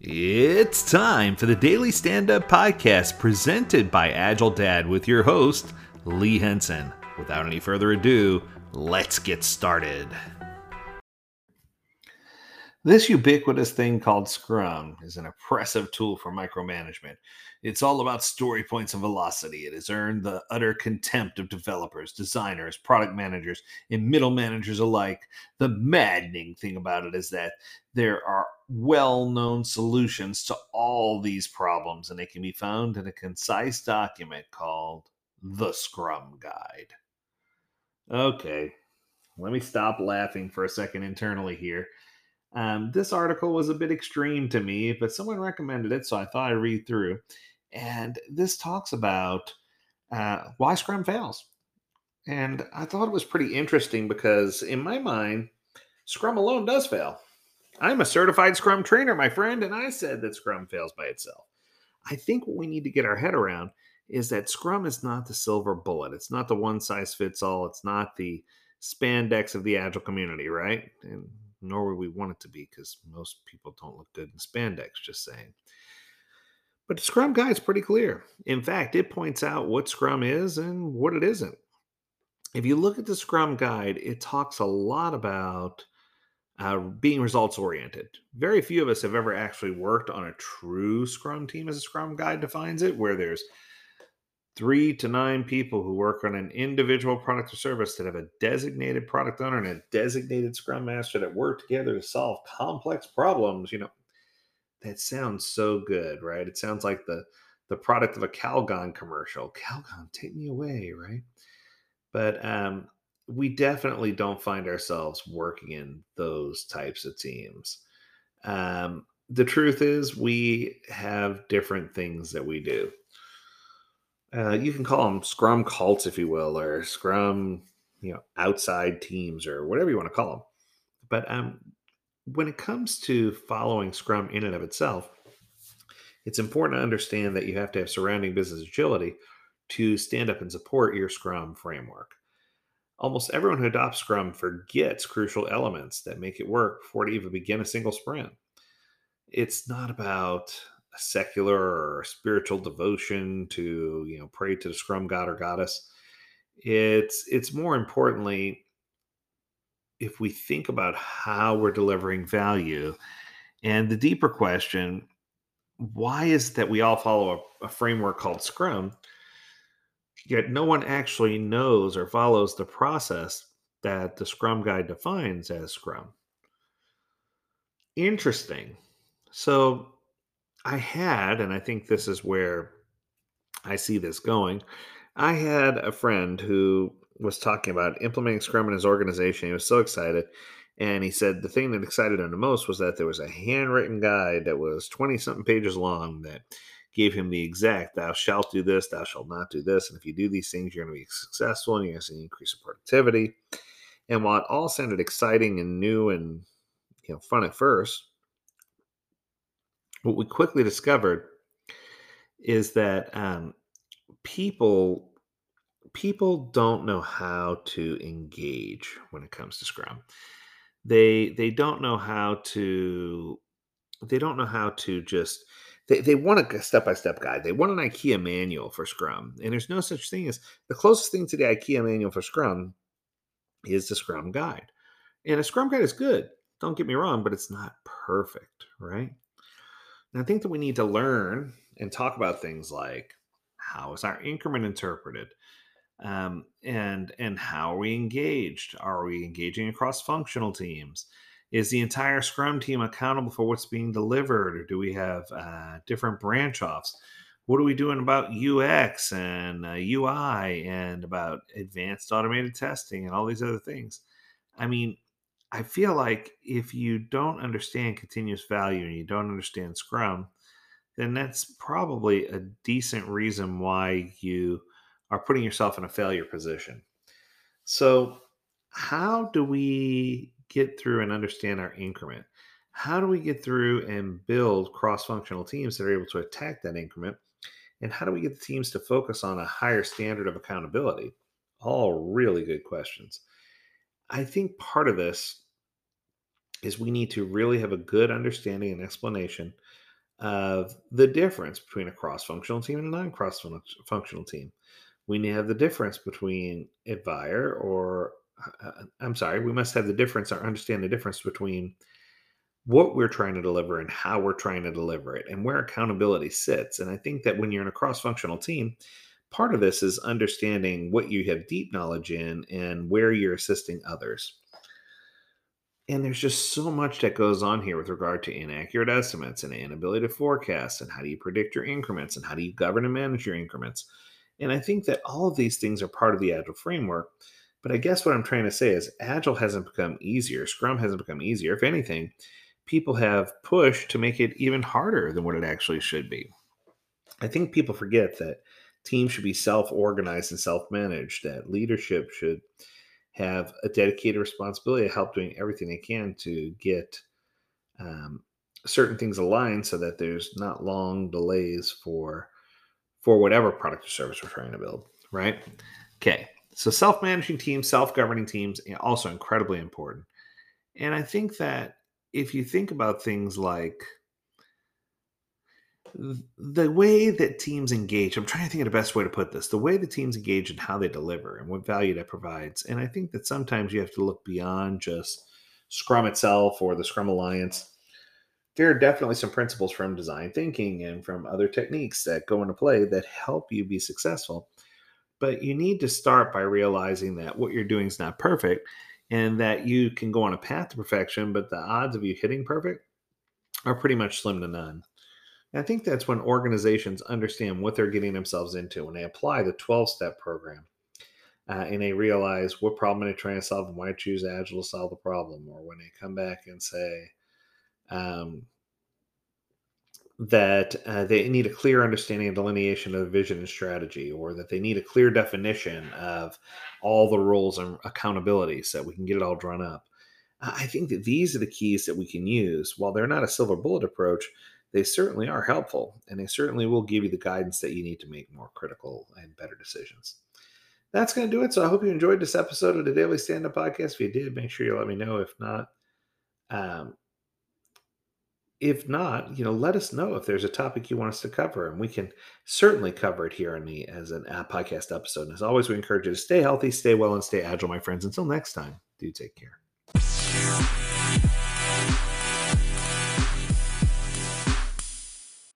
It's time for the Daily Stand Up Podcast presented by AgileDad with your host, Lee Henson. Without any further ado, let's get started. This ubiquitous thing called Scrum is an oppressive tool for micromanagement. It's all about story points and velocity. It has earned the utter contempt of developers, designers, product managers, and middle managers alike. The maddening thing about it is that there are well known solutions to all these problems, and they can be found in a concise document called the Scrum Guide. Okay, let me stop laughing for a second internally here. Um, this article was a bit extreme to me, but someone recommended it, so I thought I'd read through. And this talks about uh, why Scrum fails. And I thought it was pretty interesting because, in my mind, Scrum alone does fail. I'm a certified Scrum trainer, my friend, and I said that Scrum fails by itself. I think what we need to get our head around is that Scrum is not the silver bullet. It's not the one size fits all. It's not the spandex of the agile community, right? And nor would we want it to be because most people don't look good in spandex, just saying. But the Scrum guide is pretty clear. In fact, it points out what Scrum is and what it isn't. If you look at the Scrum guide, it talks a lot about uh, being results oriented. Very few of us have ever actually worked on a true Scrum team, as a Scrum guide defines it, where there's three to nine people who work on an individual product or service that have a designated product owner and a designated scrum master that work together to solve complex problems you know that sounds so good right? It sounds like the the product of a Calgon commercial. Calgon take me away right? But um we definitely don't find ourselves working in those types of teams. Um the truth is we have different things that we do uh, you can call them Scrum cults, if you will, or Scrum, you know, outside teams, or whatever you want to call them. But um, when it comes to following Scrum in and of itself, it's important to understand that you have to have surrounding business agility to stand up and support your Scrum framework. Almost everyone who adopts Scrum forgets crucial elements that make it work before to even begin a single sprint. It's not about secular or spiritual devotion to you know pray to the scrum god or goddess. It's it's more importantly if we think about how we're delivering value and the deeper question why is that we all follow a, a framework called scrum yet no one actually knows or follows the process that the scrum guide defines as scrum? Interesting. So I had, and I think this is where I see this going. I had a friend who was talking about implementing Scrum in his organization. He was so excited. And he said the thing that excited him the most was that there was a handwritten guide that was 20 something pages long that gave him the exact thou shalt do this, thou shalt not do this. And if you do these things, you're going to be successful and you're going to see increase in productivity. And while it all sounded exciting and new and you know fun at first, what we quickly discovered is that um, people people don't know how to engage when it comes to Scrum. They they don't know how to they don't know how to just they, they want a step-by-step guide. They want an IKEA manual for Scrum. And there's no such thing as the closest thing to the IKEA manual for Scrum is the Scrum guide. And a Scrum guide is good. Don't get me wrong, but it's not perfect, right? And I think that we need to learn and talk about things like how is our increment interpreted? Um, and and how are we engaged? Are we engaging across functional teams? Is the entire Scrum team accountable for what's being delivered, or do we have uh, different branch offs? What are we doing about UX and uh, UI and about advanced automated testing and all these other things? I mean, I feel like if you don't understand continuous value and you don't understand Scrum, then that's probably a decent reason why you are putting yourself in a failure position. So, how do we get through and understand our increment? How do we get through and build cross functional teams that are able to attack that increment? And how do we get the teams to focus on a higher standard of accountability? All really good questions. I think part of this is we need to really have a good understanding and explanation of the difference between a cross functional team and a non cross functional team. We need to have the difference between admire or, uh, uh, I'm sorry, we must have the difference or understand the difference between what we're trying to deliver and how we're trying to deliver it and where accountability sits. And I think that when you're in a cross functional team, part of this is understanding what you have deep knowledge in and where you're assisting others. And there's just so much that goes on here with regard to inaccurate estimates and inability to forecast and how do you predict your increments and how do you govern and manage your increments. And I think that all of these things are part of the Agile framework. But I guess what I'm trying to say is Agile hasn't become easier, Scrum hasn't become easier. If anything, people have pushed to make it even harder than what it actually should be. I think people forget that teams should be self organized and self managed, that leadership should have a dedicated responsibility to help doing everything they can to get um, certain things aligned so that there's not long delays for for whatever product or service we're trying to build right? Okay so self-managing teams self-governing teams also incredibly important. And i think that if you think about things like the way that teams engage, I'm trying to think of the best way to put this the way the teams engage and how they deliver and what value that provides. And I think that sometimes you have to look beyond just Scrum itself or the Scrum Alliance. There are definitely some principles from design thinking and from other techniques that go into play that help you be successful. But you need to start by realizing that what you're doing is not perfect and that you can go on a path to perfection, but the odds of you hitting perfect are pretty much slim to none. And I think that's when organizations understand what they're getting themselves into when they apply the 12 step program uh, and they realize what problem they're trying to solve and why choose Agile to solve the problem, or when they come back and say, um, that uh, they need a clear understanding and delineation of vision and strategy, or that they need a clear definition of all the roles and accountability so that we can get it all drawn up. I think that these are the keys that we can use. While they're not a silver bullet approach, they certainly are helpful, and they certainly will give you the guidance that you need to make more critical and better decisions. That's going to do it. So I hope you enjoyed this episode of the Daily Stand Up Podcast. If you did, make sure you let me know. If not, um, if not, you know, let us know if there's a topic you want us to cover, and we can certainly cover it here on the as an app podcast episode. And as always, we encourage you to stay healthy, stay well, and stay agile, my friends. Until next time, do take care.